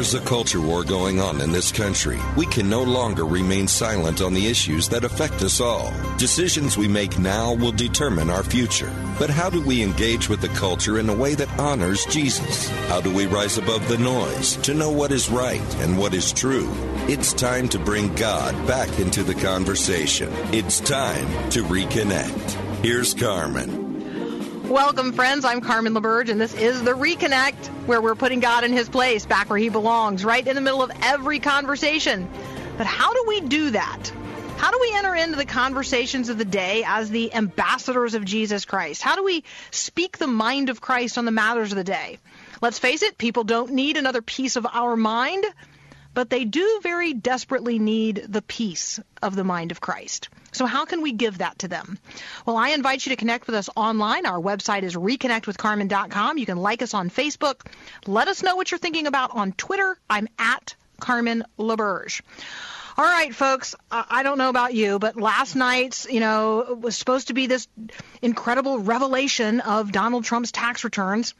There's a culture war going on in this country. We can no longer remain silent on the issues that affect us all. Decisions we make now will determine our future. But how do we engage with the culture in a way that honors Jesus? How do we rise above the noise to know what is right and what is true? It's time to bring God back into the conversation. It's time to reconnect. Here's Carmen. Welcome, friends. I'm Carmen LaBerge, and this is The Reconnect, where we're putting God in his place, back where he belongs, right in the middle of every conversation. But how do we do that? How do we enter into the conversations of the day as the ambassadors of Jesus Christ? How do we speak the mind of Christ on the matters of the day? Let's face it, people don't need another piece of our mind, but they do very desperately need the peace of the mind of Christ. So, how can we give that to them? Well, I invite you to connect with us online. Our website is reconnectwithcarmen.com. You can like us on Facebook. Let us know what you're thinking about on Twitter. I'm at Carmen LaBerge. All right, folks. I don't know about you, but last night's, you know, was supposed to be this incredible revelation of Donald Trump's tax returns.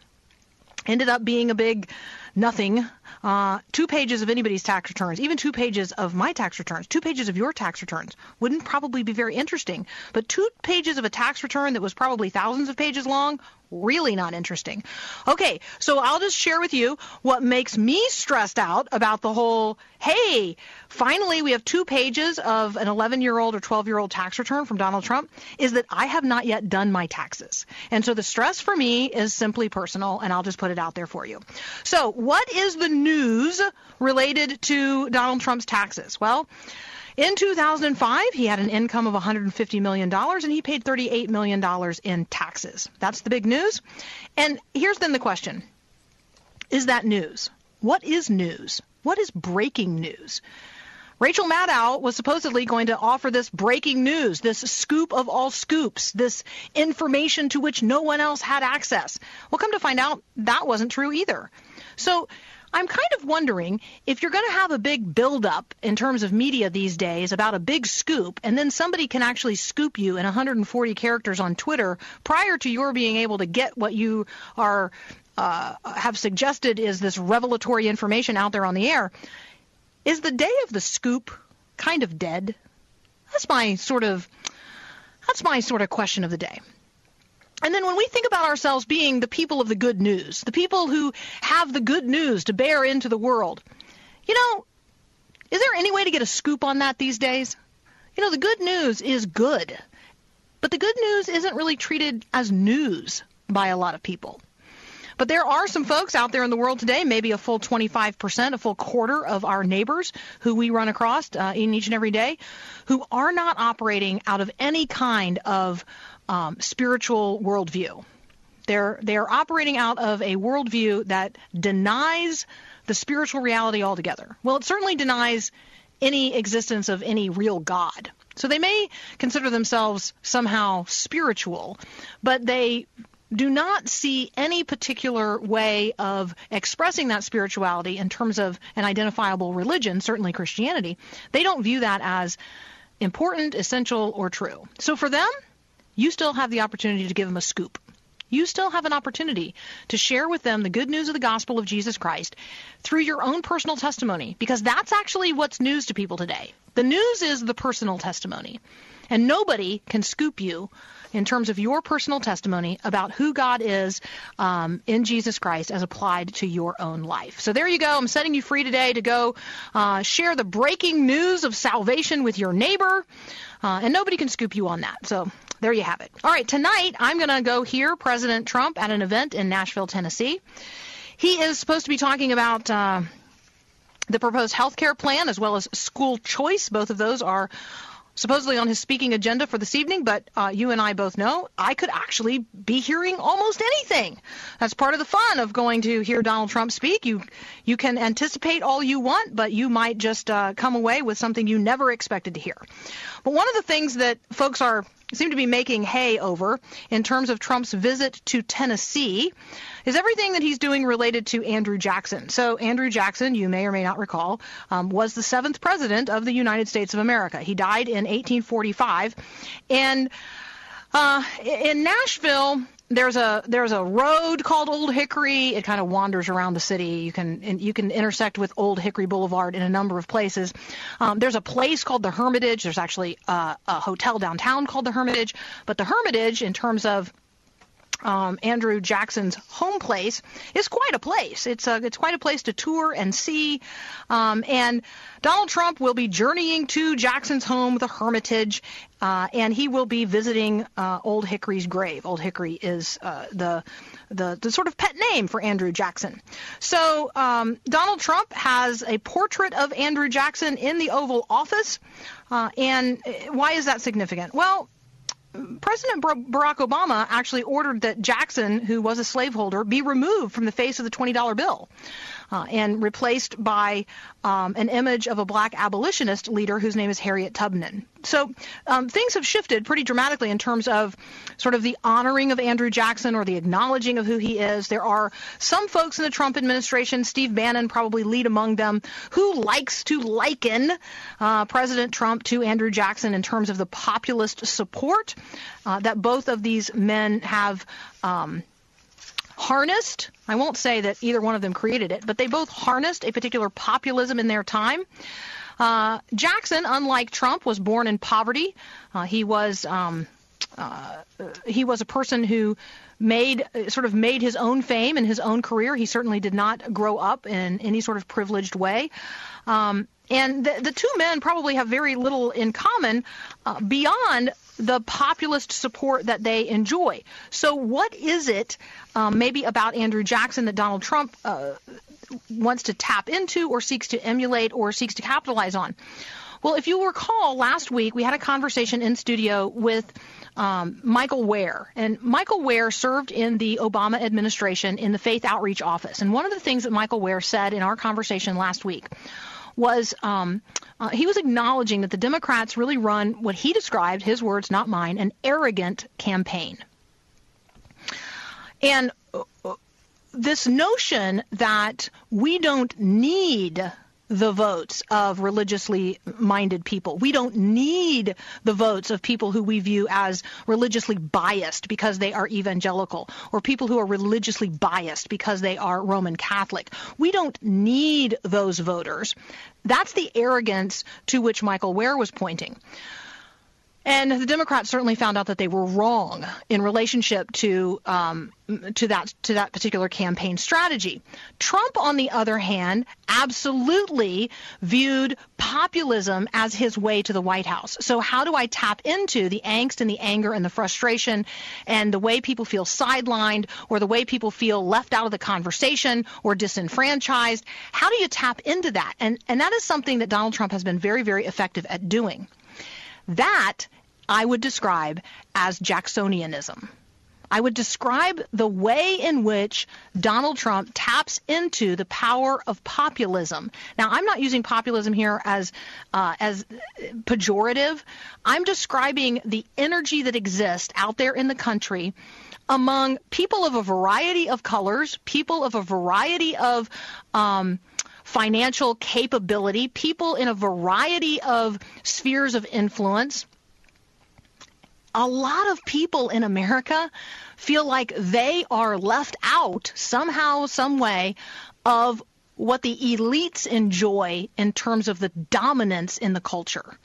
Ended up being a big nothing uh, two pages of anybody's tax returns, even two pages of my tax returns, two pages of your tax returns wouldn't probably be very interesting. But two pages of a tax return that was probably thousands of pages long, really not interesting. Okay, so I'll just share with you what makes me stressed out about the whole hey, finally we have two pages of an 11 year old or 12 year old tax return from Donald Trump is that I have not yet done my taxes. And so the stress for me is simply personal, and I'll just put it out there for you. So, what is the news related to Donald Trump's taxes? Well, in 2005, he had an income of $150 million and he paid $38 million in taxes. That's the big news. And here's then the question Is that news? What is news? What is breaking news? Rachel Maddow was supposedly going to offer this breaking news, this scoop of all scoops, this information to which no one else had access. Well, come to find out, that wasn't true either. So I'm kind of wondering if you're going to have a big buildup in terms of media these days about a big scoop, and then somebody can actually scoop you in 140 characters on Twitter prior to your being able to get what you are uh, have suggested is this revelatory information out there on the air. Is the day of the scoop kind of dead? That's my sort of that's my sort of question of the day. And then when we think about ourselves being the people of the good news, the people who have the good news to bear into the world, you know, is there any way to get a scoop on that these days? You know, the good news is good, but the good news isn't really treated as news by a lot of people. But there are some folks out there in the world today, maybe a full 25%, a full quarter of our neighbors who we run across uh, in each and every day, who are not operating out of any kind of um, spiritual worldview. They're they're operating out of a worldview that denies the spiritual reality altogether. Well, it certainly denies any existence of any real God. So they may consider themselves somehow spiritual, but they do not see any particular way of expressing that spirituality in terms of an identifiable religion, certainly Christianity. They don't view that as important, essential, or true. So for them, you still have the opportunity to give them a scoop. You still have an opportunity to share with them the good news of the gospel of Jesus Christ through your own personal testimony, because that's actually what's news to people today. The news is the personal testimony. And nobody can scoop you in terms of your personal testimony about who God is um, in Jesus Christ as applied to your own life. So there you go. I'm setting you free today to go uh, share the breaking news of salvation with your neighbor. Uh, and nobody can scoop you on that. So there you have it. All right, tonight I'm going to go hear President Trump at an event in Nashville, Tennessee. He is supposed to be talking about uh, the proposed health care plan as well as school choice. Both of those are supposedly on his speaking agenda for this evening, but uh, you and I both know I could actually be hearing almost anything. That's part of the fun of going to hear Donald Trump speak. You you can anticipate all you want, but you might just uh, come away with something you never expected to hear. But one of the things that folks are seem to be making hay over in terms of Trump's visit to Tennessee is everything that he's doing related to Andrew Jackson. So, Andrew Jackson, you may or may not recall, um, was the seventh president of the United States of America. He died in 1845. And uh, in Nashville, there's a there's a road called Old Hickory. It kind of wanders around the city. You can you can intersect with Old Hickory Boulevard in a number of places. Um, there's a place called the Hermitage. There's actually a, a hotel downtown called the Hermitage. But the Hermitage, in terms of um, Andrew Jackson's home place is quite a place. It's a, it's quite a place to tour and see. Um, and Donald Trump will be journeying to Jackson's home, the Hermitage, uh, and he will be visiting uh, Old Hickory's grave. Old Hickory is uh, the, the the sort of pet name for Andrew Jackson. So um, Donald Trump has a portrait of Andrew Jackson in the Oval Office. Uh, and uh, why is that significant? Well, President Barack Obama actually ordered that Jackson, who was a slaveholder, be removed from the face of the $20 bill uh, and replaced by um, an image of a black abolitionist leader whose name is Harriet Tubman. So um, things have shifted pretty dramatically in terms of sort of the honoring of Andrew Jackson or the acknowledging of who he is. There are some folks in the Trump administration, Steve Bannon probably lead among them, who likes to liken uh, President Trump to Andrew Jackson in terms of the populist support uh, that both of these men have. Um, harnessed, I won't say that either one of them created it, but they both harnessed a particular populism in their time. Uh, Jackson, unlike Trump, was born in poverty. Uh, he was um, uh, he was a person who made sort of made his own fame and his own career. He certainly did not grow up in any sort of privileged way. Um, and the, the, two men probably have very little in common uh, beyond the populist support that they enjoy. So, what is it um, maybe about Andrew Jackson that Donald Trump uh, wants to tap into or seeks to emulate or seeks to capitalize on? Well, if you recall, last week we had a conversation in studio with um, Michael Wear. And Michael Wear served in the Obama administration in the Faith Outreach Office. And one of the things that Michael Wear said in our conversation last week was um, uh, he was acknowledging that the Democrats really run what he described, his words, not mine, an arrogant campaign. And uh, this notion that we don't need the votes of religiously minded people. We don't need the votes of people who we view as religiously biased because they are evangelical or people who are religiously biased because they are Roman Catholic. We don't need those voters. That's the arrogance to which Michael Wear was pointing. And the Democrats certainly found out that they were wrong in relationship to um, to that to that particular campaign strategy. Trump, on the other hand, absolutely viewed populism as his way to the White House. So how do I tap into the angst and the anger and the frustration and the way people feel sidelined or the way people feel left out of the conversation or disenfranchised? How do you tap into that? And and that is something that Donald Trump has been very very effective at doing. That I would describe as Jacksonianism. I would describe the way in which Donald Trump taps into the power of populism. Now, I'm not using populism here as uh, as pejorative. I'm describing the energy that exists out there in the country among people of a variety of colors, people of a variety of um, financial capability, people in a variety of spheres of influence. A lot of people in America feel like they are left out somehow, some way of what the elites enjoy in terms of the dominance in the culture.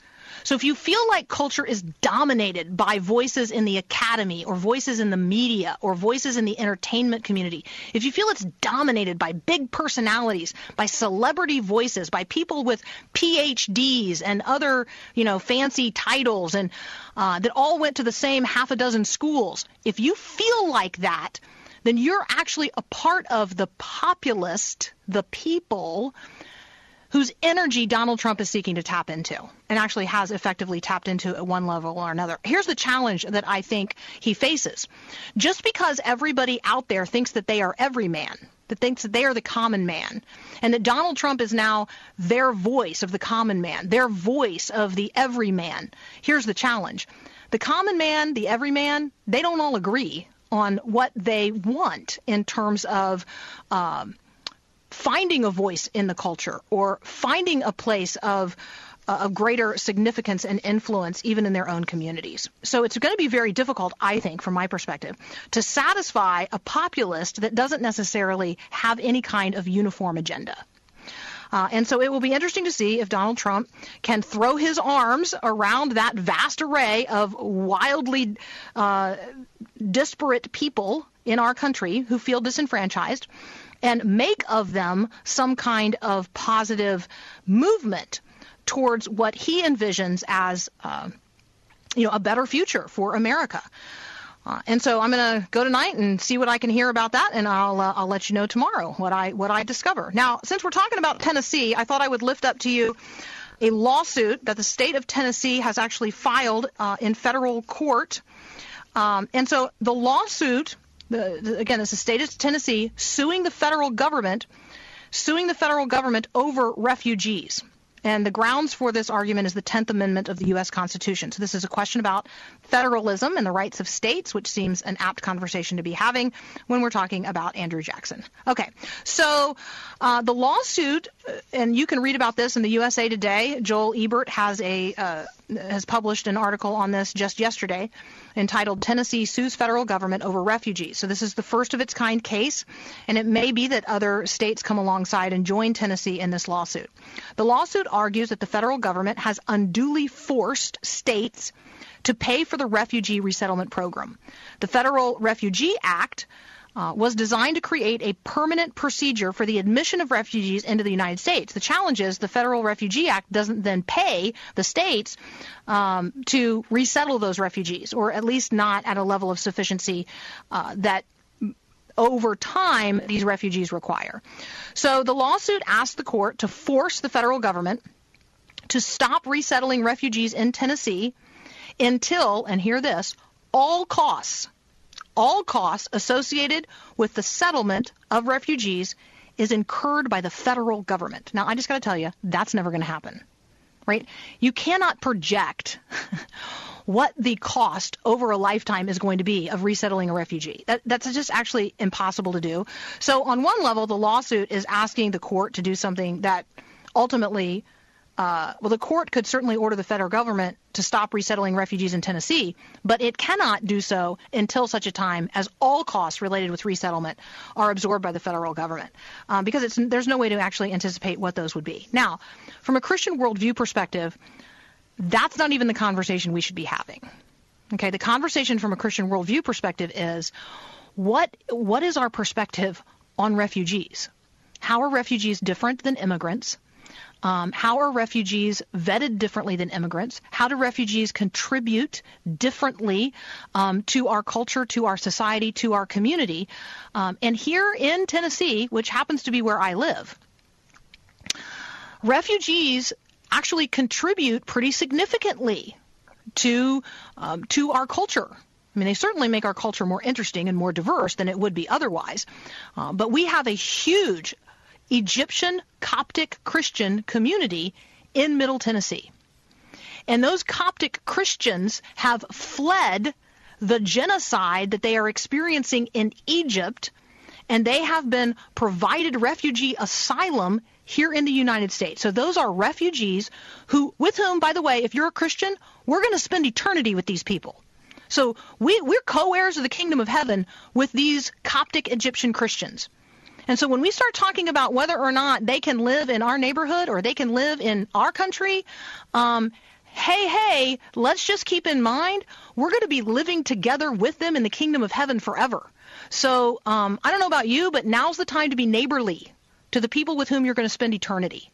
So if you feel like culture is dominated by voices in the academy or voices in the media or voices in the entertainment community, if you feel it's dominated by big personalities, by celebrity voices, by people with PhDs and other, you know, fancy titles and uh, that all went to the same half a dozen schools, if you feel like that, then you're actually a part of the populist, the people whose energy Donald Trump is seeking to tap into and actually has effectively tapped into at one level or another. Here's the challenge that I think he faces. Just because everybody out there thinks that they are every man, that thinks that they are the common man, and that Donald Trump is now their voice of the common man, their voice of the everyman. Here's the challenge. The common man, the everyman, they don't all agree on what they want in terms of um, finding a voice in the culture or finding a place of uh, of greater significance and influence even in their own communities. So it's going to be very difficult, I think, from my perspective, to satisfy a populist that doesn't necessarily have any kind of uniform agenda. Uh, and so it will be interesting to see if Donald Trump can throw his arms around that vast array of wildly uh, disparate people in our country who feel disenfranchised and make of them some kind of positive movement towards what he envisions as uh, you know a better future for America. Uh, and so I'm going to go tonight and see what I can hear about that, and I'll uh, I'll let you know tomorrow what I what I discover. Now, since we're talking about Tennessee, I thought I would lift up to you a lawsuit that the state of Tennessee has actually filed uh, in federal court. Um, and so the lawsuit, the, again, it's the state of Tennessee suing the federal government, suing the federal government over refugees. And the grounds for this argument is the 10th Amendment of the U.S. Constitution. So this is a question about federalism and the rights of states, which seems an apt conversation to be having when we're talking about Andrew Jackson. Okay, so uh, the lawsuit, uh, and you can read about this in the USA Today. Joel Ebert has a uh, has published an article on this just yesterday entitled Tennessee Sues Federal Government Over Refugees. So this is the first of its kind case, and it may be that other states come alongside and join Tennessee in this lawsuit. The lawsuit argues that the federal government has unduly forced states to pay for the refugee resettlement program. The Federal Refugee Act uh, was designed to create a permanent procedure for the admission of refugees into the United States. The challenge is the Federal Refugee Act doesn't then pay the states um, to resettle those refugees, or at least not at a level of sufficiency uh, that over time these refugees require. So the lawsuit asked the court to force the federal government to stop resettling refugees in Tennessee until, and hear this, all costs all costs associated with the settlement of refugees is incurred by the federal government. Now, I just got to tell you, that's never going to happen, right? You cannot project what the cost over a lifetime is going to be of resettling a refugee. That, that's just actually impossible to do. So, on one level, the lawsuit is asking the court to do something that ultimately uh, well, the court could certainly order the federal government to stop resettling refugees in Tennessee, but it cannot do so until such a time as all costs related with resettlement are absorbed by the federal government, um, because there's no way to actually anticipate what those would be. Now, from a Christian worldview perspective, that's not even the conversation we should be having. Okay, the conversation from a Christian worldview perspective is what what is our perspective on refugees? How are refugees different than immigrants? Um, how are refugees vetted differently than immigrants? How do refugees contribute differently um, to our culture, to our society, to our community? Um, and here in Tennessee, which happens to be where I live, refugees actually contribute pretty significantly to um, to our culture. I mean, they certainly make our culture more interesting and more diverse than it would be otherwise. Uh, but we have a huge Egyptian Coptic Christian community in Middle Tennessee. And those Coptic Christians have fled the genocide that they are experiencing in Egypt, and they have been provided refugee asylum here in the United States. So those are refugees who, with whom, by the way, if you're a Christian, we're going to spend eternity with these people. So we, we're co-heirs of the kingdom of heaven with these Coptic Egyptian Christians. And so when we start talking about whether or not they can live in our neighborhood or they can live in our country, um, hey, hey, let's just keep in mind we're going to be living together with them in the kingdom of heaven forever. So um, I don't know about you, but now's the time to be neighborly to the people with whom you're going to spend eternity.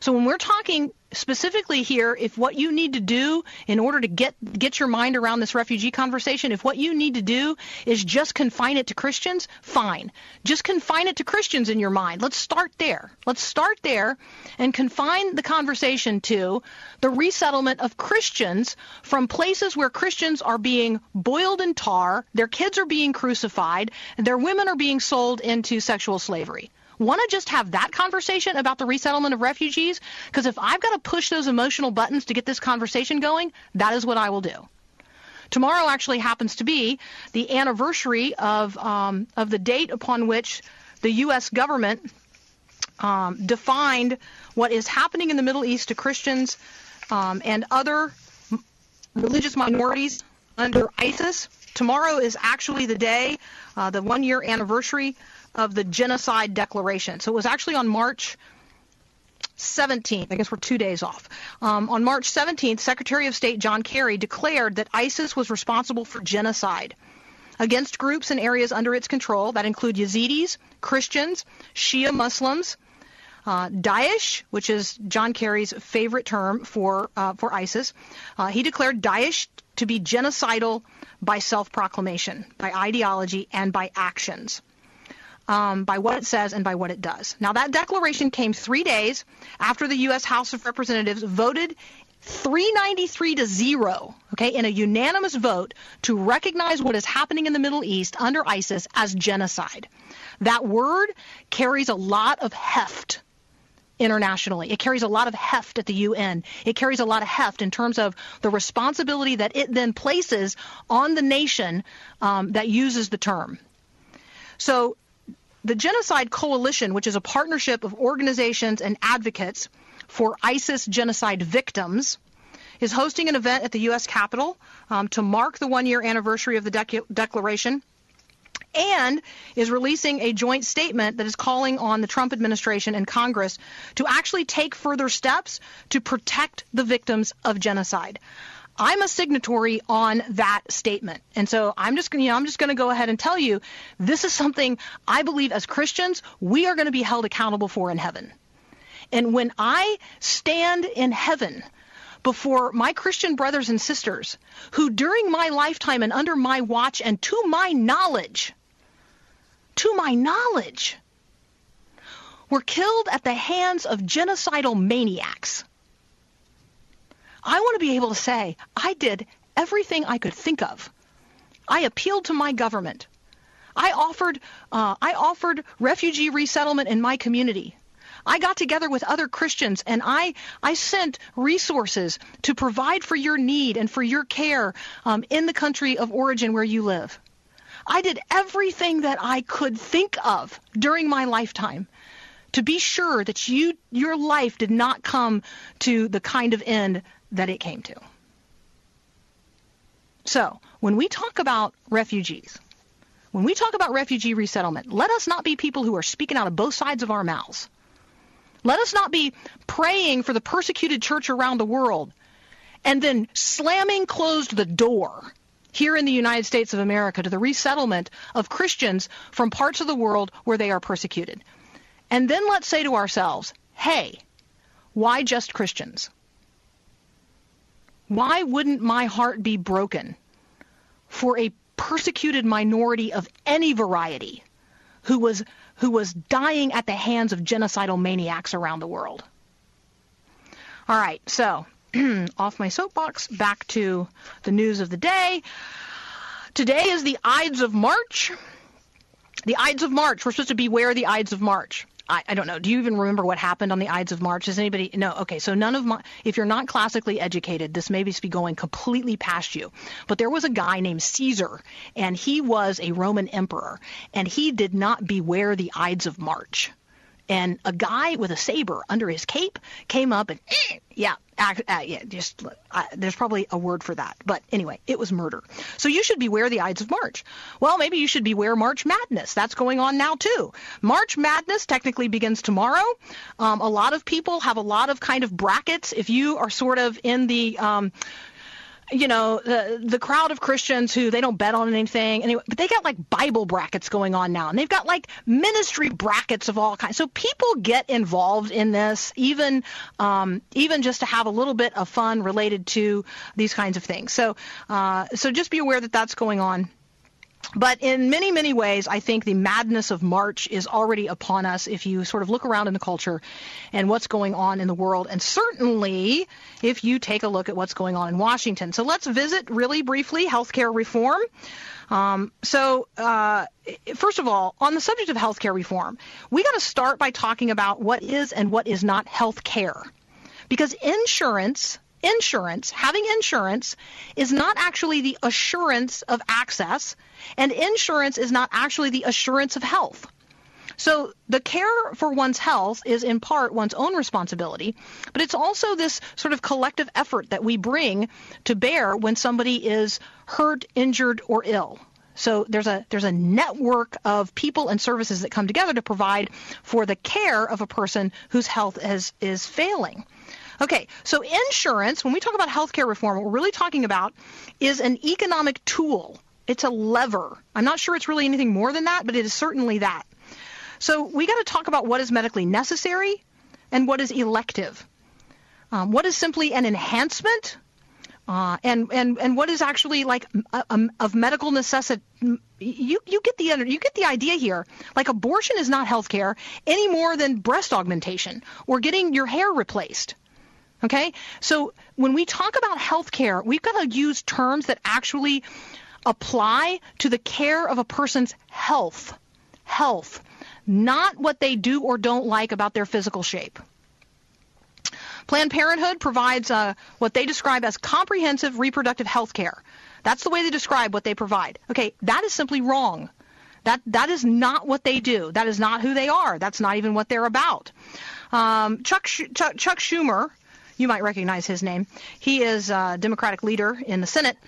So when we're talking specifically here, if what you need to do in order to get get your mind around this refugee conversation, if what you need to do is just confine it to Christians, fine. Just confine it to Christians in your mind. Let's start there. Let's start there and confine the conversation to the resettlement of Christians from places where Christians are being boiled in tar, their kids are being crucified, their women are being sold into sexual slavery want to just have that conversation about the resettlement of refugees? Because if I've got to push those emotional buttons to get this conversation going, that is what I will do. Tomorrow actually happens to be the anniversary of um, of the date upon which the U.S. government um, defined what is happening in the Middle East to Christians um, and other religious minorities under ISIS. Tomorrow is actually the day, uh, the one year anniversary of the Genocide Declaration. So it was actually on March 17th. I guess we're two days off. Um, on March 17th, Secretary of State John Kerry declared that ISIS was responsible for genocide against groups and areas under its control that include Yazidis, Christians, Shia Muslims, uh, Daesh, which is John Kerry's favorite term for uh, for ISIS. Uh, he declared Daesh to be genocidal by self-proclamation, by ideology, and by actions um, by what it says and by what it does. Now, that declaration came three days after the U.S. House of Representatives voted 393 to 0, okay, in a unanimous vote to recognize what is happening in the Middle East under ISIS as genocide. That word carries a lot of heft internationally. It carries a lot of heft at the UN. It carries a lot of heft in terms of the responsibility that it then places on the nation um, that uses the term. So the Genocide Coalition, which is a partnership of organizations and advocates for ISIS genocide victims, is hosting an event at the U.S. Capitol um, to mark the one year anniversary of the dec- declaration and is releasing a joint statement that is calling on the Trump administration and Congress to actually take further steps to protect the victims of genocide. I'm a signatory on that statement. And so I'm just going you know, I'm just going to go ahead and tell you this is something I believe as Christians we are going to be held accountable for in heaven. And when I stand in heaven before my Christian brothers and sisters who during my lifetime and under my watch and to my knowledge to my knowledge were killed at the hands of genocidal maniacs I want to be able to say, I did everything I could think of. I appealed to my government. I offered, uh, I offered refugee resettlement in my community. I got together with other Christians and I, I sent resources to provide for your need and for your care um, in the country of origin where you live. I did everything that I could think of during my lifetime to be sure that you, your life did not come to the kind of end that it came to. So, when we talk about refugees, when we talk about refugee resettlement, let us not be people who are speaking out of both sides of our mouths. Let us not be praying for the persecuted church around the world and then slamming closed the door here in the United States of America to the resettlement of Christians from parts of the world where they are persecuted. And then let's say to ourselves, hey, why just Christians? Why wouldn't my heart be broken for a persecuted minority of any variety who was who was dying at the hands of genocidal maniacs around the world? All right, so off my soapbox, back to the news of the day. Today is the Ides of March. The Ides of March. We're supposed to beware the Ides of March. I, I don't know. Do you even remember what happened on the Ides of March? Does anybody? No. Okay. So none of my. If you're not classically educated, this may be going completely past you. But there was a guy named Caesar, and he was a Roman emperor, and he did not beware the Ides of March and a guy with a saber under his cape came up and eh, yeah, uh, yeah, just uh, there's probably a word for that, but anyway, it was murder. So you should beware the Ides of March. Well, maybe you should beware March Madness. That's going on now too. March Madness technically begins tomorrow. Um, a lot of people have a lot of kind of brackets. If you are sort of in the um, you know, the the crowd of Christians who they don't bet on anything anyway, but they got like Bible brackets going on now, and they've got like ministry brackets of all kinds. So people get involved in this, even um, even just to have a little bit of fun related to these kinds of things. So uh, so just be aware that that's going on. But in many, many ways, I think the madness of March is already upon us if you sort of look around in the culture and what's going on in the world. And certainly if you take a look at what's going on in Washington. So let's visit really briefly healthcare reform. Um, so, uh, first of all, on the subject of healthcare reform, we got to start by talking about what is and what is not health care. Because insurance insurance, having insurance, is not actually the assurance of access, and insurance is not actually the assurance of health. So the care for one's health is in part one's own responsibility, but it's also this sort of collective effort that we bring to bear when somebody is hurt, injured, or ill. So there's a there's a network of people and services that come together to provide for the care of a person whose health is is failing. Okay, so insurance, when we talk about healthcare reform, what we're really talking about is an economic tool. It's a lever. I'm not sure it's really anything more than that, but it is certainly that. So we got to talk about what is medically necessary and what is elective. Um, what is simply an enhancement uh, and and and what is actually like a, of medical necessity. You you get the you get the idea here. Like abortion is not health care any more than breast augmentation or getting your hair replaced. Okay? So when we talk about health care, we've got to use terms that actually apply to the care of a person's health. Health. Not what they do or don't like about their physical shape. Planned Parenthood provides uh, what they describe as comprehensive reproductive health care. That's the way they describe what they provide. Okay, that is simply wrong. That that is not what they do. That is not who they are. That's not even what they're about. Um, Chuck, Chuck, Chuck Schumer you might recognize his name. He is a Democratic leader in the Senate.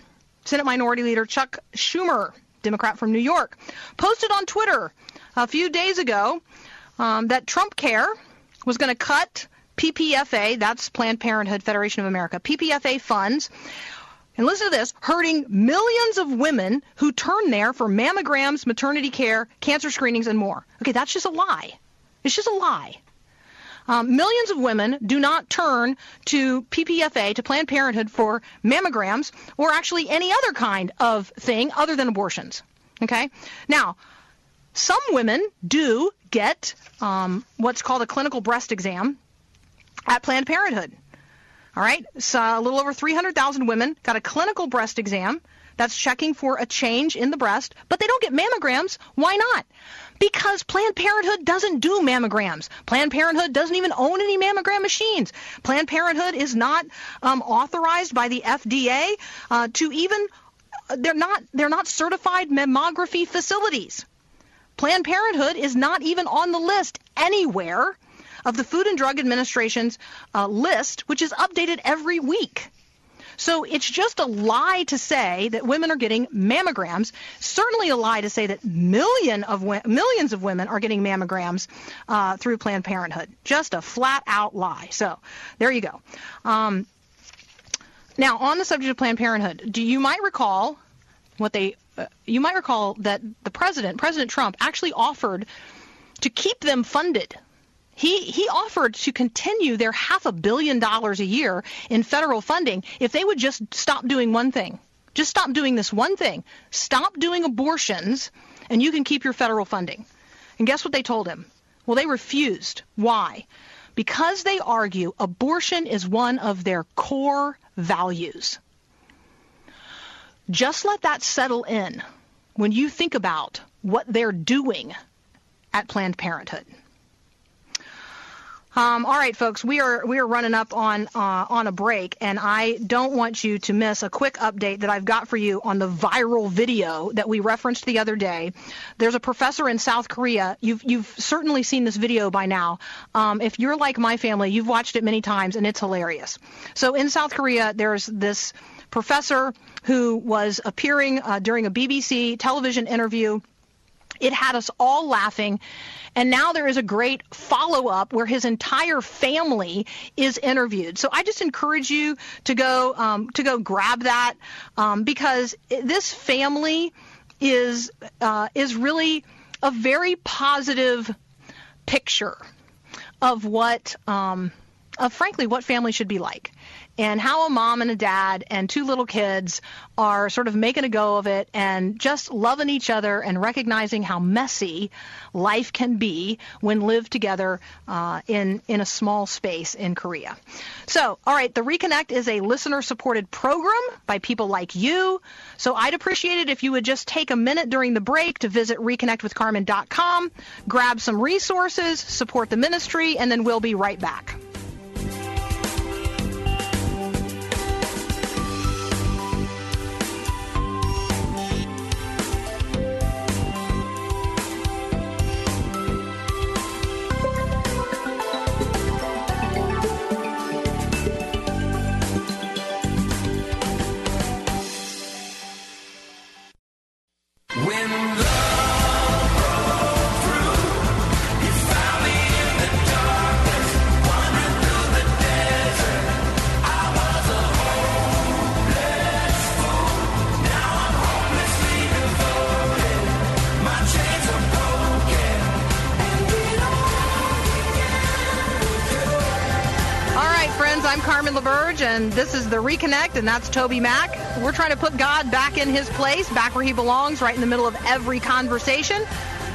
Senate Minority Leader Chuck Schumer, Democrat from New York, posted on Twitter a few days ago um, that Trump Care was going to cut PPFA, that's Planned Parenthood Federation of America, PPFA funds. And listen to this, hurting millions of women who turn there for mammograms, maternity care, cancer screenings, and more. Okay, that's just a lie. It's just a lie. Um, millions of women do not turn to PPFA, to Planned Parenthood, for mammograms or actually any other kind of thing other than abortions. Okay? Now, some women do get um, what's called a clinical breast exam at Planned Parenthood. All right? So a little over 300,000 women got a clinical breast exam that's checking for a change in the breast, but they don't get mammograms. Why not? Because Planned Parenthood doesn't do mammograms. Planned Parenthood doesn't even own any mammogram machines. Planned Parenthood is not um, authorized by the FDA uh, to even they're not they're not certified mammography facilities. Planned Parenthood is not even on the list anywhere of the Food and Drug Administration's uh, list, which is updated every week. So it's just a lie to say that women are getting mammograms. Certainly a lie to say that million of millions of women are getting mammograms uh, through Planned Parenthood. Just a flat out lie. So there you go. Um, now on the subject of Planned Parenthood, do you might recall what they uh, you might recall that the president, President Trump, actually offered to keep them funded he, he offered to continue their half a billion dollars a year in federal funding if they would just stop doing one thing. Just stop doing this one thing. Stop doing abortions, and you can keep your federal funding. And guess what they told him? Well, they refused. Why? Because they argue abortion is one of their core values. Just let that settle in when you think about what they're doing at Planned Parenthood. Um, all right, folks, we are we are running up on uh, on a break, and I don't want you to miss a quick update that I've got for you on the viral video that we referenced the other day. There's a professor in South Korea. You've you've certainly seen this video by now. Um, if you're like my family, you've watched it many times, and it's hilarious. So in South Korea, there's this professor who was appearing uh, during a BBC television interview It had us all laughing. And now there is a great follow up where his entire family is interviewed. So I just encourage you to go um, to go grab that um, because this family is uh, is really a very positive picture of what um, of frankly what family should be like and how a mom and a dad and two little kids are sort of making a go of it and just loving each other and recognizing how messy life can be when lived together uh, in in a small space in Korea. So, all right, the Reconnect is a listener-supported program by people like you. So, I'd appreciate it if you would just take a minute during the break to visit reconnectwithcarmen.com, grab some resources, support the ministry, and then we'll be right back. And this is the Reconnect, and that's TobyMac. We're trying to put God back in his place, back where he belongs, right in the middle of every conversation.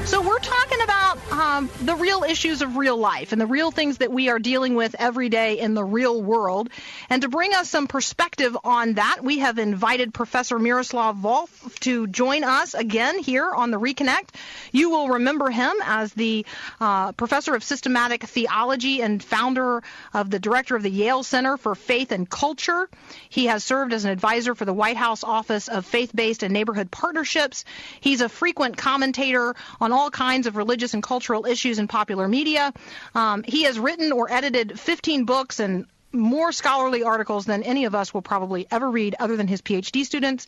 So we're talking about um, the real issues of real life and the real things that we are dealing with every day in the real world. And to bring us some perspective on that, we have invited Professor Miroslav Volf to join us again here on the Reconnect. You will remember him as the uh, professor of systematic theology and founder of the director of the Yale Center for Faith and Culture. He has served as an advisor for the White House Office of Faith-Based and Neighborhood Partnerships. He's a frequent commentator on all kinds of religious and cultural issues in popular media. Um, he has written or edited 15 books and more scholarly articles than any of us will probably ever read other than his PhD students.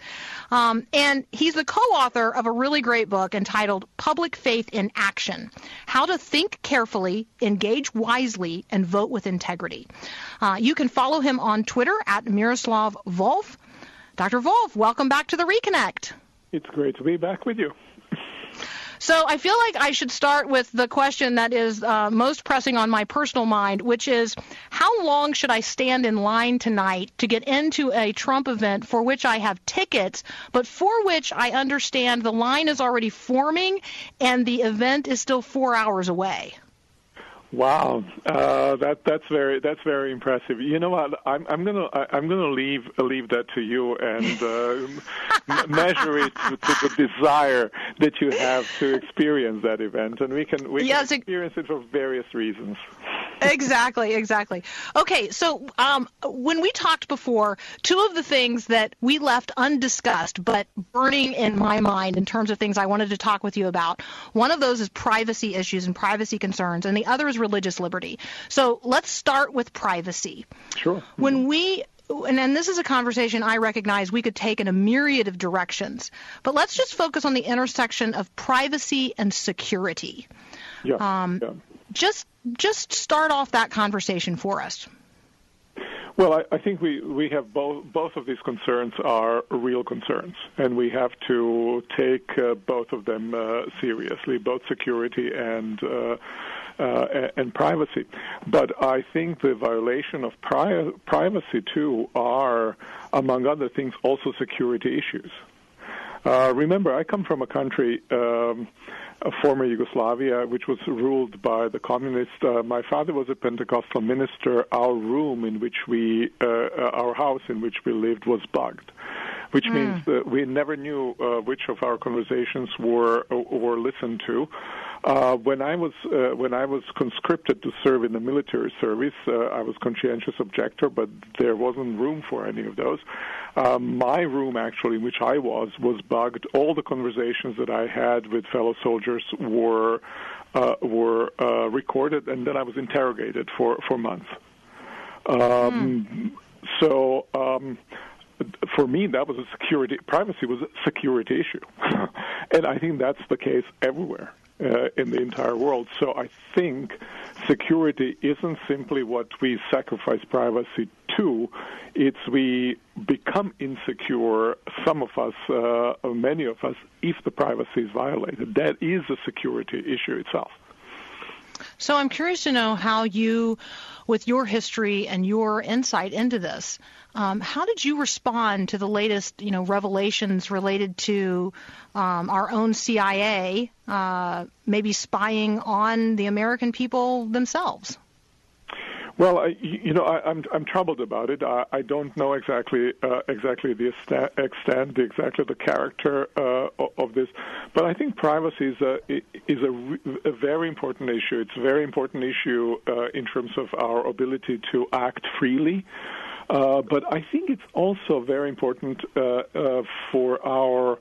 Um, and he's the co author of a really great book entitled Public Faith in Action How to Think Carefully, Engage Wisely, and Vote with Integrity. Uh, you can follow him on Twitter at Miroslav Volf. Dr. Volf, welcome back to the Reconnect. It's great to be back with you. So I feel like I should start with the question that is uh, most pressing on my personal mind, which is how long should I stand in line tonight to get into a Trump event for which I have tickets, but for which I understand the line is already forming and the event is still four hours away? Wow, uh, that that's very that's very impressive. You know what? I'm I'm gonna I'm gonna leave leave that to you and uh, measure it to, to, the desire that you have to experience that event, and we can we yes, can experience it for various reasons. Exactly, exactly. Okay, so um, when we talked before, two of the things that we left undiscussed but burning in my mind in terms of things I wanted to talk with you about, one of those is privacy issues and privacy concerns, and the other is religious liberty. So let's start with privacy. Sure. When we and, and this is a conversation I recognize we could take in a myriad of directions, but let's just focus on the intersection of privacy and security. Yeah, um, yeah. Just just start off that conversation for us. Well, I, I, think we, we have both both of these concerns are real concerns, and we have to take uh, both of them uh, seriously, both security and uh, uh, and privacy. But I think the violation of pri- privacy too are, among other things, also security issues. Uh, remember, I come from a country. Um, former Yugoslavia, which was ruled by the communists. Uh, my father was a Pentecostal minister. Our room in which we, uh, uh our house in which we lived, was bugged, which mm. means that we never knew uh, which of our conversations were were listened to. Uh, when I was uh, when I was conscripted to serve in the military service, uh, I was conscientious objector, but there wasn't room for any of those. Um, my room, actually, in which I was, was bugged. All the conversations that I had with fellow soldiers were uh, were uh, recorded, and then I was interrogated for for months. Um, mm. So. Um, for me, that was a security privacy was a security issue, And I think that's the case everywhere uh, in the entire world. So I think security isn't simply what we sacrifice privacy to. It's we become insecure, some of us, uh, many of us, if the privacy is violated. That is a security issue itself. So I'm curious to know how you, with your history and your insight into this, um, how did you respond to the latest, you know, revelations related to um, our own CIA uh, maybe spying on the American people themselves? Well, I, you know, I, am I'm, I'm troubled about it. I, I don't know exactly uh, exactly the extent, the exactly the character uh, of this, but I think privacy is a is a, a very important issue. It's a very important issue uh, in terms of our ability to act freely. Uh, but I think it's also very important uh, uh, for our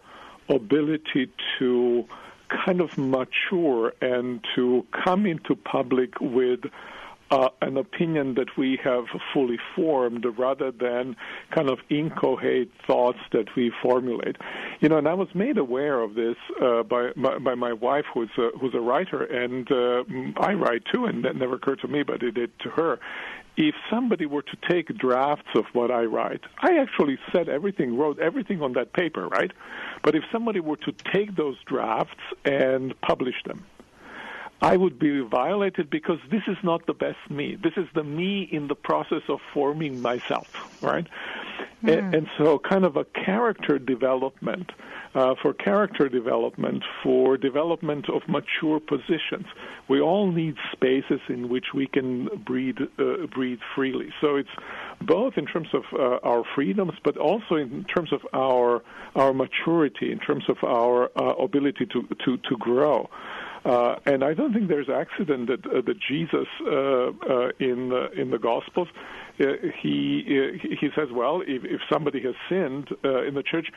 ability to kind of mature and to come into public with uh, an opinion that we have fully formed rather than kind of incoherent thoughts that we formulate. You know, and I was made aware of this uh, by, by my wife, who's a, who's a writer, and uh, I write too, and that never occurred to me, but it did to her. If somebody were to take drafts of what I write, I actually said everything, wrote everything on that paper, right? But if somebody were to take those drafts and publish them, I would be violated because this is not the best me. This is the me in the process of forming myself, right? Mm. And, and, so, kind of a character development, uh, for character development, for development of mature positions. We all need spaces in which we can breathe, uh, breathe freely. So it's both in terms of uh, our freedoms, but also in terms of our our maturity, in terms of our uh, ability to to to grow. Uh, and I don't think there's accident that uh, that Jesus uh, uh, in the, in the Gospels uh, he uh, he says, well, if, if somebody has sinned in the church,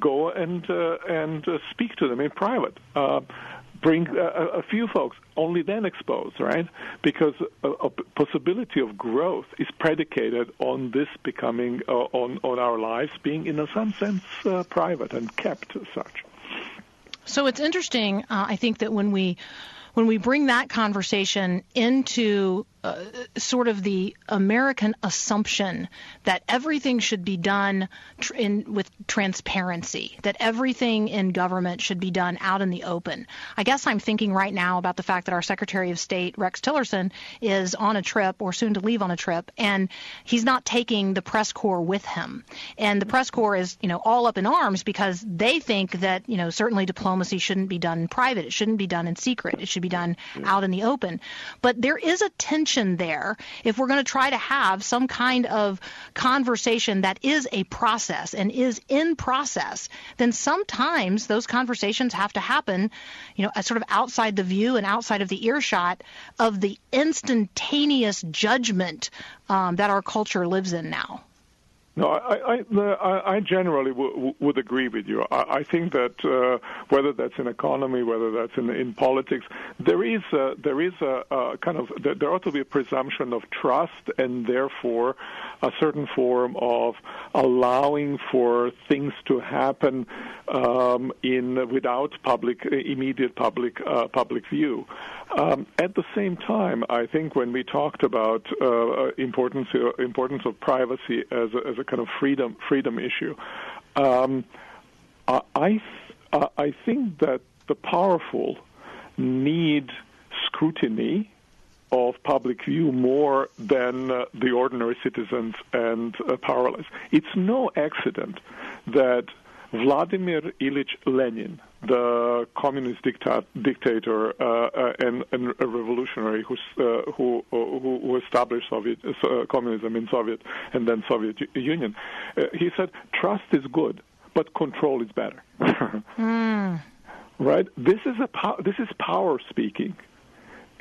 go and and speak to them in private. Bring a, a few folks, only then expose, right? Because a, a possibility of growth is predicated on this becoming on on our lives being, in some sense, private and kept as such. So it's interesting, uh, I think, that when we when we bring that conversation into uh, sort of the American assumption that everything should be done tr- in, with transparency, that everything in government should be done out in the open. I guess I'm thinking right now about the fact that our Secretary of State, Rex Tillerson, is on a trip or soon to leave on a trip, and he's not taking the press corps with him. And the press corps is, you know, all up in arms because they think that, you know, certainly diplomacy shouldn't be done in private. It shouldn't be done in secret. It should be done out in the open. But there is a tension there if we're going to try to have some kind of conversation that is a process and is in process, then sometimes those conversations have to happen, you know, sort of outside the view and outside of the earshot of the instantaneous judgment um, that our culture lives in now. No, I, I, I generally w- would agree with you. I, I think that uh, whether that's in economy, whether that's in, in politics, there is a, there is a, a kind of there ought to be a presumption of trust, and therefore a certain form of allowing for things to happen um, in without public immediate public uh, public view. Um, at the same time, I think when we talked about uh, importance uh, importance of privacy as a, as a kind of freedom freedom issue, um, I uh, I think that the powerful need scrutiny of public view more than uh, the ordinary citizens and uh, powerless. It's no accident that Vladimir Ilyich Lenin, the communist dicta- dictator uh, uh, and, and, a revolutionary who, uh, who, who, established Soviet uh, communism in Soviet and then Soviet Union, uh, he said, "Trust is good, but control is better." mm. Right? This is a po- this is power speaking.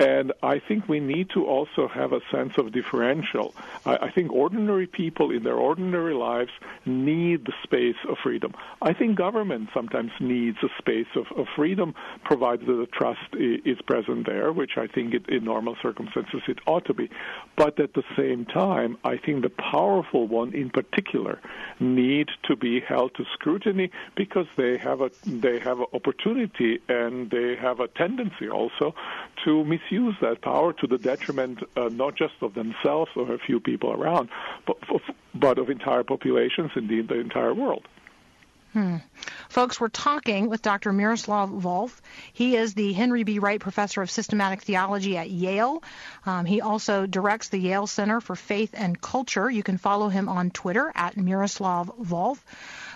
And I think we need to also have a sense of differential. I, I, think ordinary people in their ordinary lives need the space of freedom. I think government sometimes needs a space of, of freedom, provided that the trust is present there, which I think it, in normal circumstances it ought to be. But at the same time, I think the powerful one in particular need to be held to scrutiny because they have a they have an opportunity and they have a tendency also to misuse that power to the detriment uh, not just of themselves or a few people around, but, but of entire populations, indeed the entire world. Hmm. Folks, we're talking with Dr. Miroslav Volf. He is the Henry B. Wright Professor of Systematic Theology at Yale. Um, he also directs the Yale Center for Faith and Culture. You can follow him on Twitter at Miroslav Volf.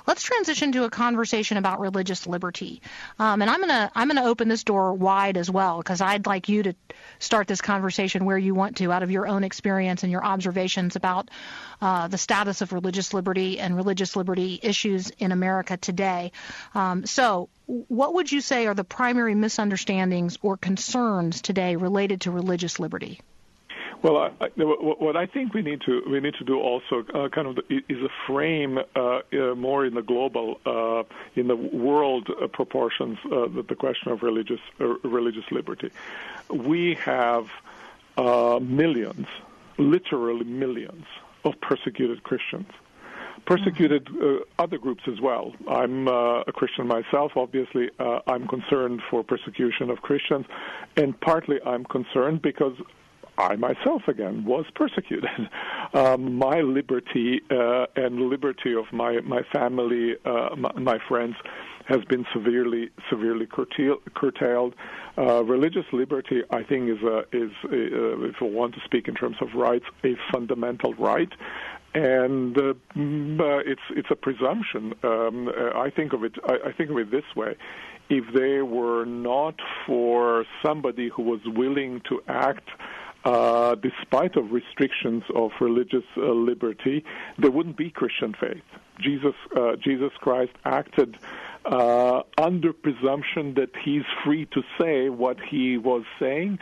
Let's transition to a conversation about religious liberty. Um, and I'm gonna I'm gonna open this door wide as well because I'd like you to start this conversation where you want to, out of your own experience and your observations about uh, the status of religious liberty and religious liberty issues in America today. Um, so, what would you say are the primary misunderstandings or concerns today related to religious liberty? Well, I, I, what I think we need to we need to do also uh, kind of the, is a frame uh, uh, more in the global uh, in the world uh, proportions uh, the, the question of religious religious liberty. We have millions, literally millions, of persecuted Christians persecuted uh, other groups as well. I'm uh, a Christian myself, obviously. Uh, I'm concerned for persecution of Christians, and partly I'm concerned because I myself again was persecuted. Um, my liberty uh, and liberty of my my family, uh, my, my, friends, has been severely severely curtail, curtailed. Uh, religious liberty, I think, is a, is a, if we want to speak in terms of rights, a fundamental right. And uh, mm, uh, it's it's a presumption. Um, uh, I think of it. I, I think of it this way: if they were not for somebody who was willing to act uh, despite of restrictions of religious uh, liberty, there wouldn't be Christian faith. Jesus, uh, Jesus Christ acted uh, under presumption that he's free to say what he was saying,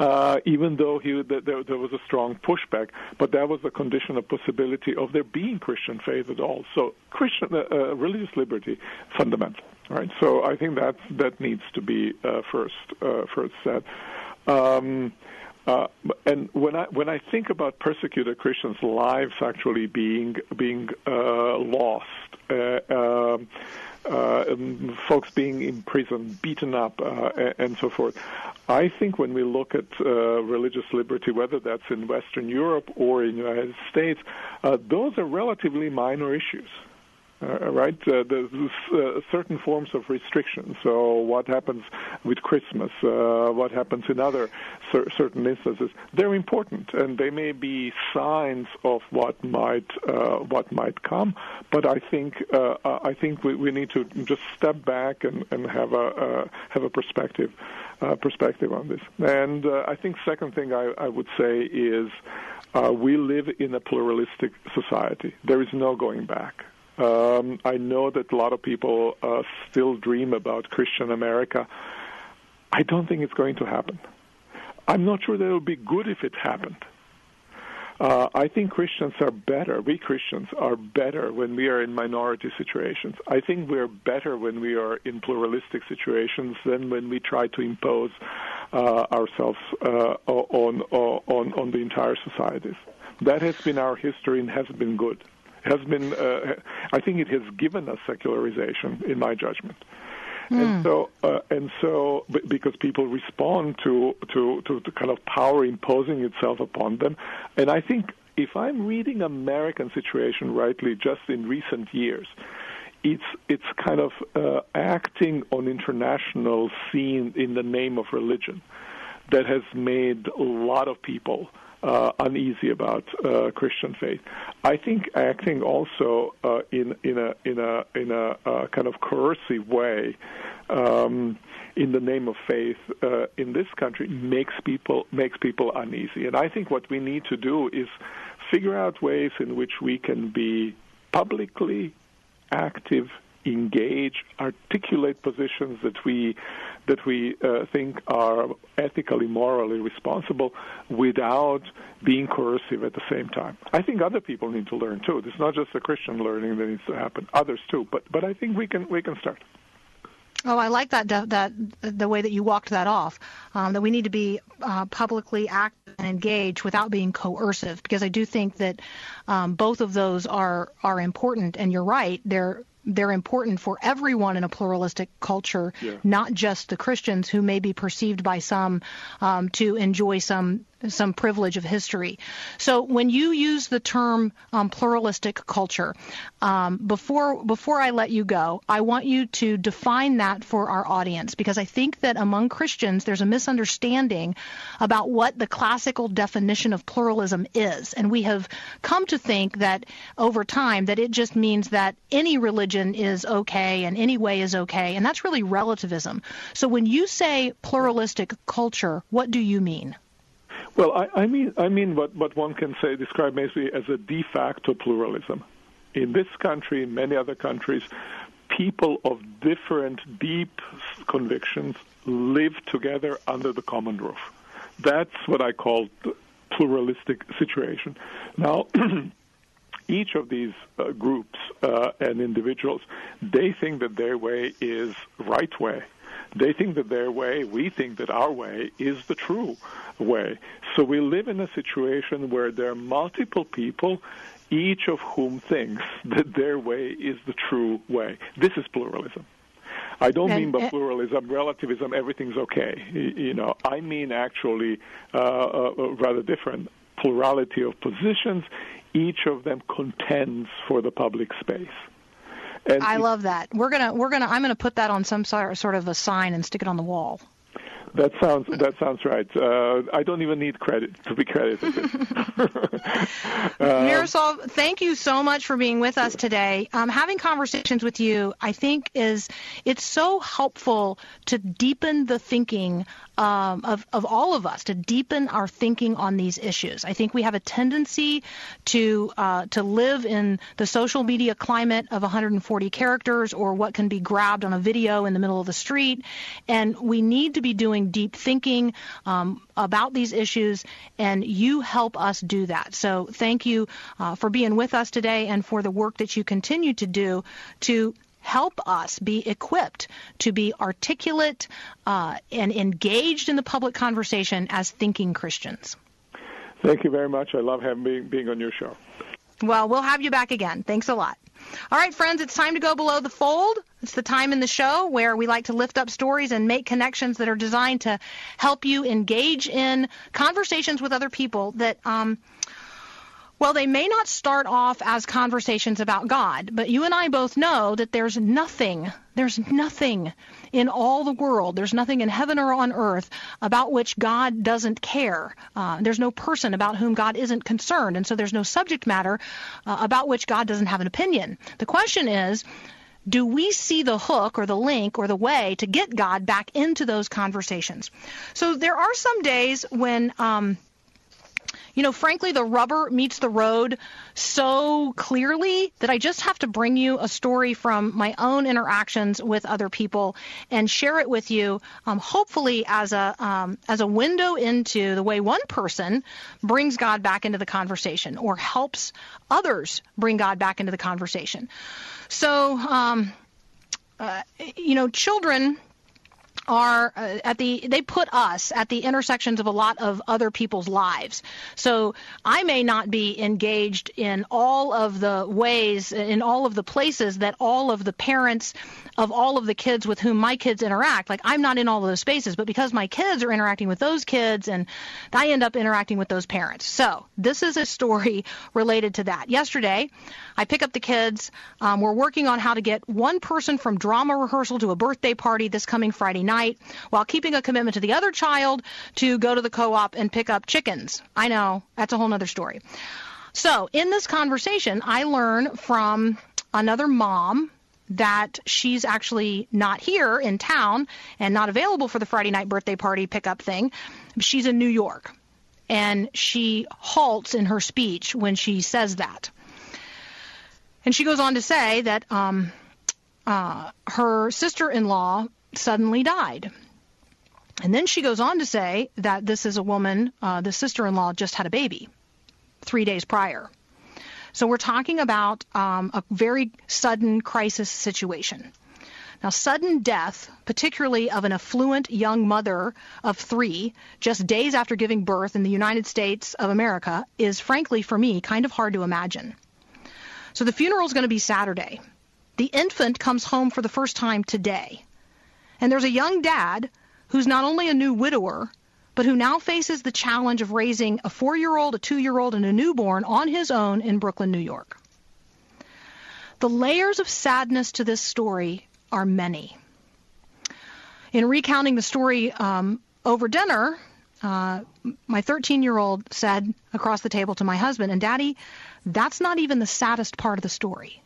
uh, even though he, there, there, was a strong pushback. But that was a condition of possibility of there being Christian faith at all. So Christian uh, religious liberty fundamental. Right. So I think that that needs to be first first said. Um, uh, and when I when I think about persecuted Christians' lives actually being being uh, lost, uh, um, uh folks being imprisoned, beaten up, uh, and so forth, I think when we look at uh, religious liberty, whether that's in Western Europe or in the United States, those are relatively minor issues. Uh, right? Uh, there's uh, certain forms of restriction. So, what happens with Christmas? Uh, what happens in other cer- certain instances? They're important, and they may be signs of what might uh, what might come. But I think uh, I think we, we need to just step back and, and have a have a perspective perspective on this. And I think second thing I, I would say is. we live in a pluralistic society. There is no going back. Um, I know that a lot of people uh, still dream about Christian America. I don't think it's going to happen. I'm not sure that it would be good if it happened. Uh, I think Christians are better. We Christians are better when we are in minority situations. I think we're better when we are in pluralistic situations than when we try to impose uh, ourselves uh, on, on on the entire societies. That has been our history and has been good has been, uh, I think it has given us secularization, in my judgment. Mm. And hmm. so, uh, and so, because people respond to, to, to the kind of power imposing itself upon them, and I think if I'm reading American situation rightly, just in recent years, it's it's kind of uh, acting on international scene in the name of religion that has made a lot of people uh, uneasy about uh, Christian faith. I think acting also uh, in in a in a in a uh, kind of coercive way. Um, in the name of faith uh, in this country makes people makes people uneasy, and I think what we need to do is figure out ways in which we can be publicly active engage, articulate positions that we that we uh, think are ethically, morally responsible without being coercive at the same time. I think other people need to learn too. It's not just the Christian learning that needs to happen. Others too. But but I think we can we can start. Oh, I like that that the way that you walked that off. Um, that we need to be uh, publicly active and engaged without being coercive, because I do think that um, both of those are are important. And you're right; they're they're important for everyone in a pluralistic culture, yeah. not just the Christians who may be perceived by some um, to enjoy some some privilege of history. So when you use the term um, pluralistic culture, um, before before I let you go, I want you to define that for our audience because I think that among Christians there's a misunderstanding about what the classical definition of pluralism is, and we have come to think that over time that it just means that any religion is okay and any way is okay, and that's really relativism. So when you say pluralistic culture, what do you mean? Well, I, I mean, I mean what, what one can say, describe maybe as a de facto pluralism. In this country, in many other countries, people of different deep convictions live together under the common roof. That's what I call the pluralistic situation. Now, each of these uh, groups uh, and individuals, they think that their way is right way. They think that their way, we think that our way is the true way. So we live in a situation where there are multiple people, each of whom thinks that their way is the true way. This is pluralism. I don't and, mean by pluralism, relativism, everything's okay. You know, I mean actually uh, uh, uh, rather different plurality of positions. Each of them contends for the public space. And I love that. We're gonna we're gonna I'm gonna put that on some sort of a sign and stick it on the wall. That sounds that sounds right. Uh, I don't even need credit to be credited. uh, Miroslav, thank you so much for being with us today. Um, having conversations with you, I think, is it's so helpful to deepen the thinking um, of, of all of us to deepen our thinking on these issues. I think we have a tendency to uh, to live in the social media climate of 140 characters or what can be grabbed on a video in the middle of the street, and we need to be doing deep thinking um, about these issues, and you help us do that. So thank you uh, for being with us today and for the work that you continue to do to help us be equipped to be articulate uh, and engaged in the public conversation as thinking Christians. Thank you very much. I love having being, being on your show. Well, we'll have you back again. Thanks a lot. All right, friends, it's time to go below the fold. It's the time in the show where we like to lift up stories and make connections that are designed to help you engage in conversations with other people that um, well, they may not start off as conversations about God, but you and I both know that there's nothing, there's nothing in all the world, there's nothing in heaven or on earth about which God doesn't care. Uh, there's no person about whom God isn't concerned, and so there's no subject matter uh, about which God doesn't have an opinion. The question is, do we see the hook or the link or the way to get God back into those conversations? So there are some days when um, you know, frankly, the rubber meets the road so clearly that I just have to bring you a story from my own interactions with other people and share it with you, um, hopefully as a um, as a window into the way one person brings God back into the conversation or helps others bring God back into the conversation. So, um, uh, you know, children are uh, at the they put us at the intersections of a lot of other people's lives. So I may not be engaged in all of the ways in all of the places that all of the parents of all of the kids with whom my kids interact. Like I'm not in all of those spaces, but because my kids are interacting with those kids and I end up interacting with those parents. So this is a story related to that. Yesterday, I pick up the kids. Um, we're working on how to get one person from drama rehearsal to a birthday party this coming Friday night while keeping a commitment to the other child to go to the co-op and pick up chickens. I know, that's a whole other story. So in this conversation, I learn from another mom that she's actually not here in town and not available for the Friday night birthday party pickup thing. She's in New York. And she halts in her speech when she says that. And she goes on to say that um, uh, her sister-in-law suddenly died. And then she goes on to say that this is a woman, uh, the sister-in-law just had a baby three days prior. So we're talking about um, a very sudden crisis situation. Now, sudden death, particularly of an affluent young mother of three, just days after giving birth in the United States of America, is frankly, for me, kind of hard to imagine. So the funeral is going to be Saturday. The infant comes home for the first time today. And there's a young dad who's not only a new widower, but who now faces the challenge of raising a four year old, a two year old, and a newborn on his own in Brooklyn, New York. The layers of sadness to this story are many. In recounting the story um, over dinner, uh, my 13 year old said across the table to my husband, and Daddy, that's not even the saddest part of the story.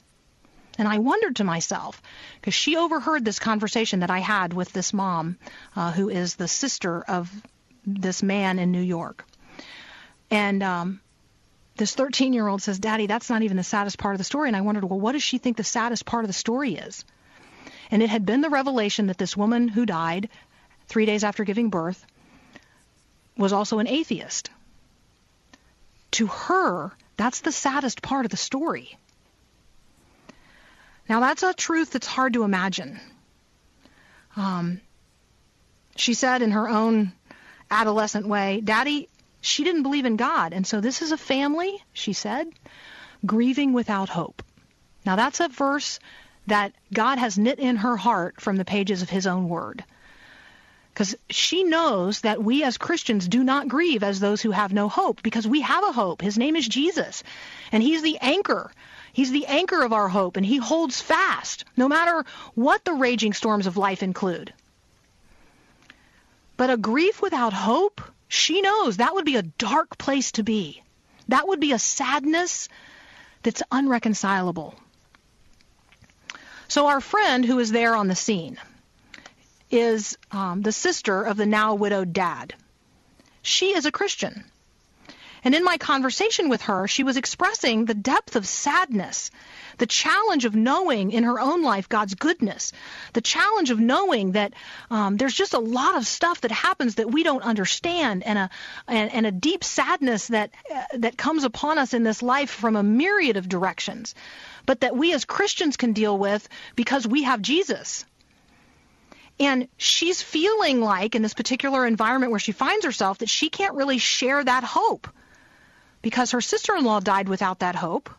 And I wondered to myself, because she overheard this conversation that I had with this mom, uh, who is the sister of this man in New York. And um, this 13 year old says, Daddy, that's not even the saddest part of the story. And I wondered, well, what does she think the saddest part of the story is? And it had been the revelation that this woman who died three days after giving birth was also an atheist. To her, that's the saddest part of the story. Now, that's a truth that's hard to imagine. Um, she said in her own adolescent way, Daddy, she didn't believe in God. And so this is a family, she said, grieving without hope. Now, that's a verse that God has knit in her heart from the pages of His own Word. Because she knows that we as Christians do not grieve as those who have no hope, because we have a hope. His name is Jesus, and He's the anchor. He's the anchor of our hope, and He holds fast, no matter what the raging storms of life include. But a grief without hope, she knows that would be a dark place to be. That would be a sadness that's unreconcilable. So our friend who is there on the scene is um, the sister of the now widowed dad. She is a Christian. And in my conversation with her, she was expressing the depth of sadness, the challenge of knowing in her own life God's goodness, the challenge of knowing that um, there's just a lot of stuff that happens that we don't understand, and a and, and a deep sadness that uh, that comes upon us in this life from a myriad of directions but that we as Christians can deal with because we have Jesus. And she's feeling like, in this particular environment where she finds herself, that she can't really share that hope because her sister in law died without that hope,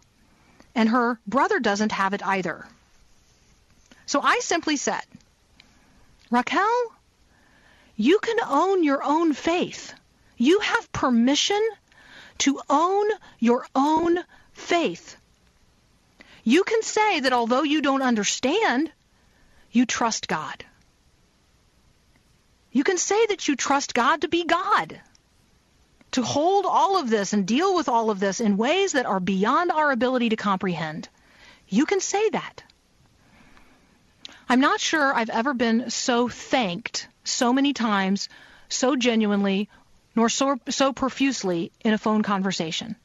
and her brother doesn't have it either. So I simply said, Raquel, you can own your own faith. You have permission to own your own faith. You can say that although you don't understand, you trust God. You can say that you trust God to be God, to hold all of this and deal with all of this in ways that are beyond our ability to comprehend. You can say that. I'm not sure I've ever been so thanked so many times, so genuinely, nor so, so profusely in a phone conversation.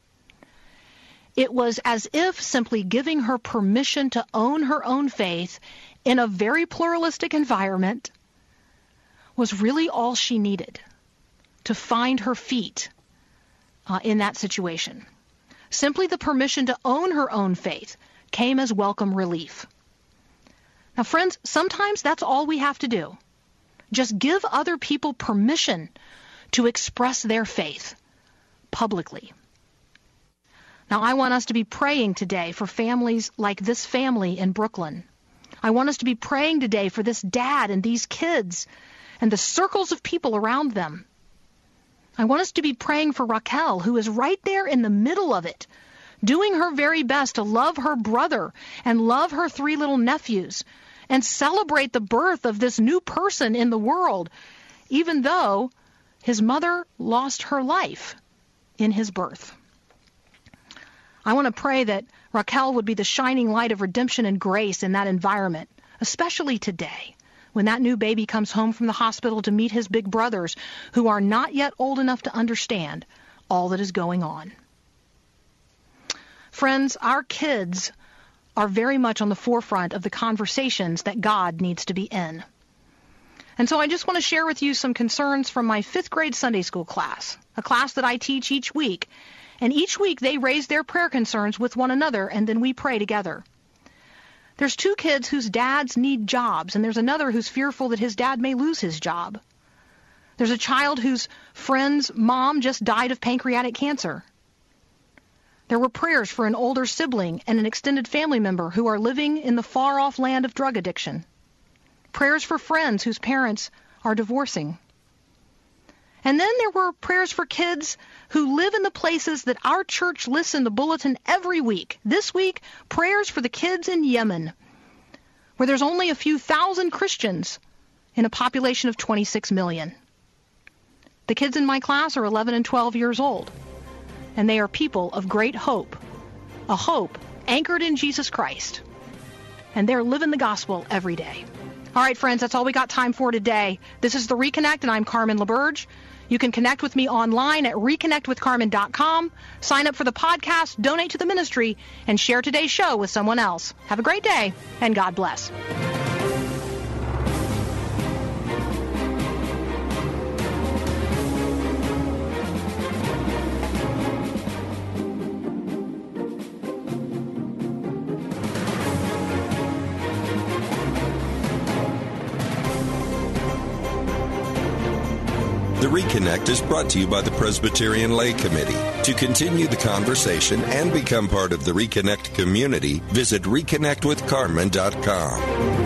It was as if simply giving her permission to own her own faith in a very pluralistic environment was really all she needed to find her feet uh, in that situation. Simply the permission to own her own faith came as welcome relief. Now, friends, sometimes that's all we have to do. Just give other people permission to express their faith publicly. Now, I want us to be praying today for families like this family in Brooklyn. I want us to be praying today for this dad and these kids and the circles of people around them. I want us to be praying for Raquel, who is right there in the middle of it, doing her very best to love her brother and love her three little nephews and celebrate the birth of this new person in the world, even though his mother lost her life in his birth. I want to pray that Raquel would be the shining light of redemption and grace in that environment, especially today when that new baby comes home from the hospital to meet his big brothers who are not yet old enough to understand all that is going on. Friends, our kids are very much on the forefront of the conversations that God needs to be in. And so I just want to share with you some concerns from my fifth grade Sunday school class, a class that I teach each week. And each week they raise their prayer concerns with one another, and then we pray together. There's two kids whose dads need jobs, and there's another who's fearful that his dad may lose his job. There's a child whose friend's mom just died of pancreatic cancer. There were prayers for an older sibling and an extended family member who are living in the far off land of drug addiction prayers for friends whose parents are divorcing. And then there were prayers for kids who live in the places that our church lists in the bulletin every week. This week, prayers for the kids in Yemen, where there's only a few thousand Christians in a population of 26 million. The kids in my class are 11 and 12 years old, and they are people of great hope, a hope anchored in Jesus Christ. And they're living the gospel every day. All right, friends, that's all we got time for today. This is The Reconnect, and I'm Carmen LaBerge. You can connect with me online at reconnectwithcarmen.com, sign up for the podcast, donate to the ministry, and share today's show with someone else. Have a great day, and God bless. The Reconnect is brought to you by the Presbyterian Lay Committee. To continue the conversation and become part of the Reconnect community, visit reconnectwithcarmen.com.